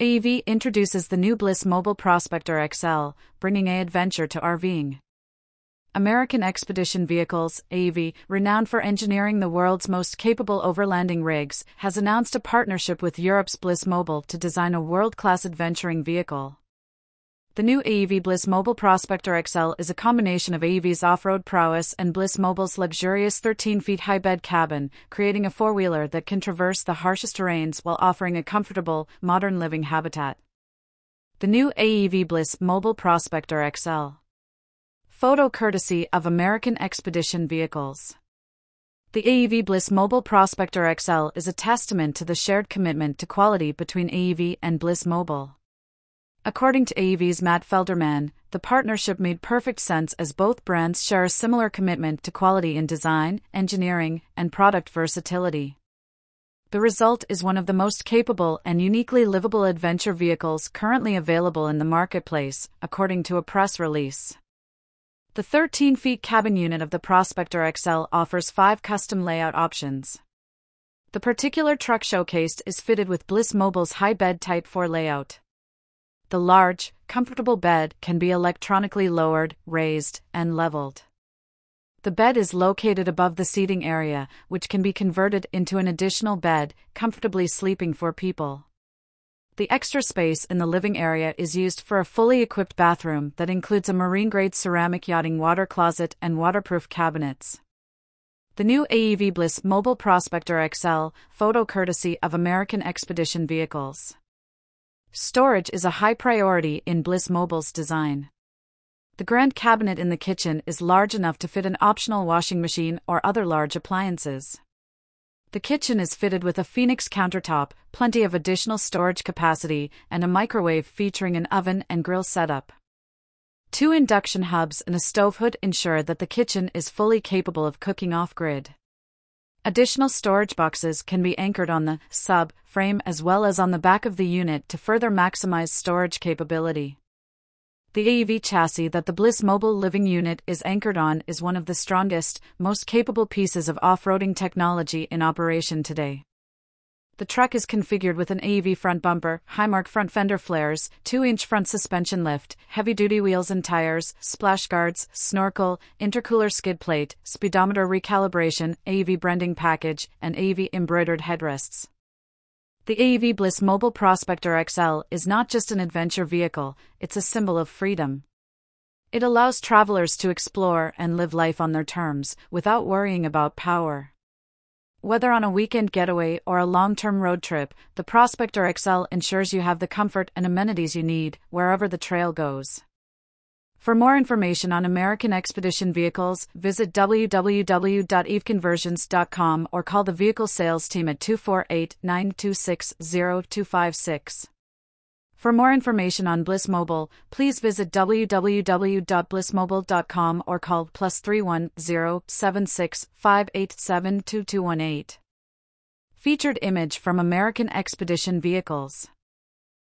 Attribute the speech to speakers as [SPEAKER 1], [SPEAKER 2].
[SPEAKER 1] AEV introduces the new Bliss Mobil Prospector XL, bringing a adventure to RVing. American Expedition Vehicles, AEV, renowned for engineering the world's most capable overlanding rigs, has announced a partnership with Europe's Bliss Mobil to design a world-class adventuring vehicle. The new AEV Bliss Mobil Prospector XL is a combination of AEV's off-road prowess and Bliss Mobil's luxurious 13 feet high bed cabin, creating a four-wheeler that can traverse the harshest terrains while offering a comfortable, modern living habitat. The new AEV Bliss Mobil Prospector XL. Photo courtesy of American Expedition Vehicles. The AEV Bliss Mobil Prospector XL is a testament to the shared commitment to quality between AEV and Bliss Mobil. According to AEV's Matt Felderman, the partnership made perfect sense as both brands share a similar commitment to quality in design, engineering, and product versatility. The result is one of the most capable and uniquely livable adventure vehicles currently available in the marketplace, according to a press release. The 13 feet cabin unit of the Prospector XL offers five custom layout options. The particular truck showcased is fitted with Bliss Mobil's high bed Type 4 layout. The large, comfortable bed can be electronically lowered, raised, and leveled. The bed is located above the seating area, which can be converted into an additional bed, comfortably sleeping for people. The extra space in the living area is used for a fully equipped bathroom that includes a marine grade ceramic yachting water closet and waterproof cabinets. The new AEV Bliss Mobil Prospector XL, photo courtesy of American Expedition Vehicles. Storage is a high priority in Bliss Mobil's design. The grand cabinet in the kitchen is large enough to fit an optional washing machine or other large appliances. The kitchen is fitted with a Fenix countertop, plenty of additional storage capacity, and a microwave featuring an oven and grill setup. Two induction hubs and a stove hood ensure that the kitchen is fully capable of cooking off grid. Additional storage boxes can be anchored on the sub frame as well as on the back of the unit to further maximize storage capability. The AEV chassis that the Bliss Mobil Living Unit is anchored on is one of the strongest, most capable pieces of off roading technology in operation today. The truck is configured with an AEV front bumper, Highmark front fender flares, 2 inch front suspension lift, heavy duty wheels and tires, splash guards, snorkel, intercooler skid plate, speedometer recalibration, AEV branding package, and AEV embroidered headrests. The AEV Bliss Mobil Prospector XL is not just an adventure vehicle, it's a symbol of freedom. It allows travelers to explore and live life on their terms without worrying about power. Whether on a weekend getaway or a long term road trip, the Prospector XL ensures you have the comfort and amenities you need wherever the trail goes. For more information on American Expedition vehicles, visit www.aevconversions.com or call the vehicle sales team at 248 926 0256. For more information on Bliss Mobil, please visit www.blissmobil.com or call plus 310 Featured image from American Expedition Vehicles.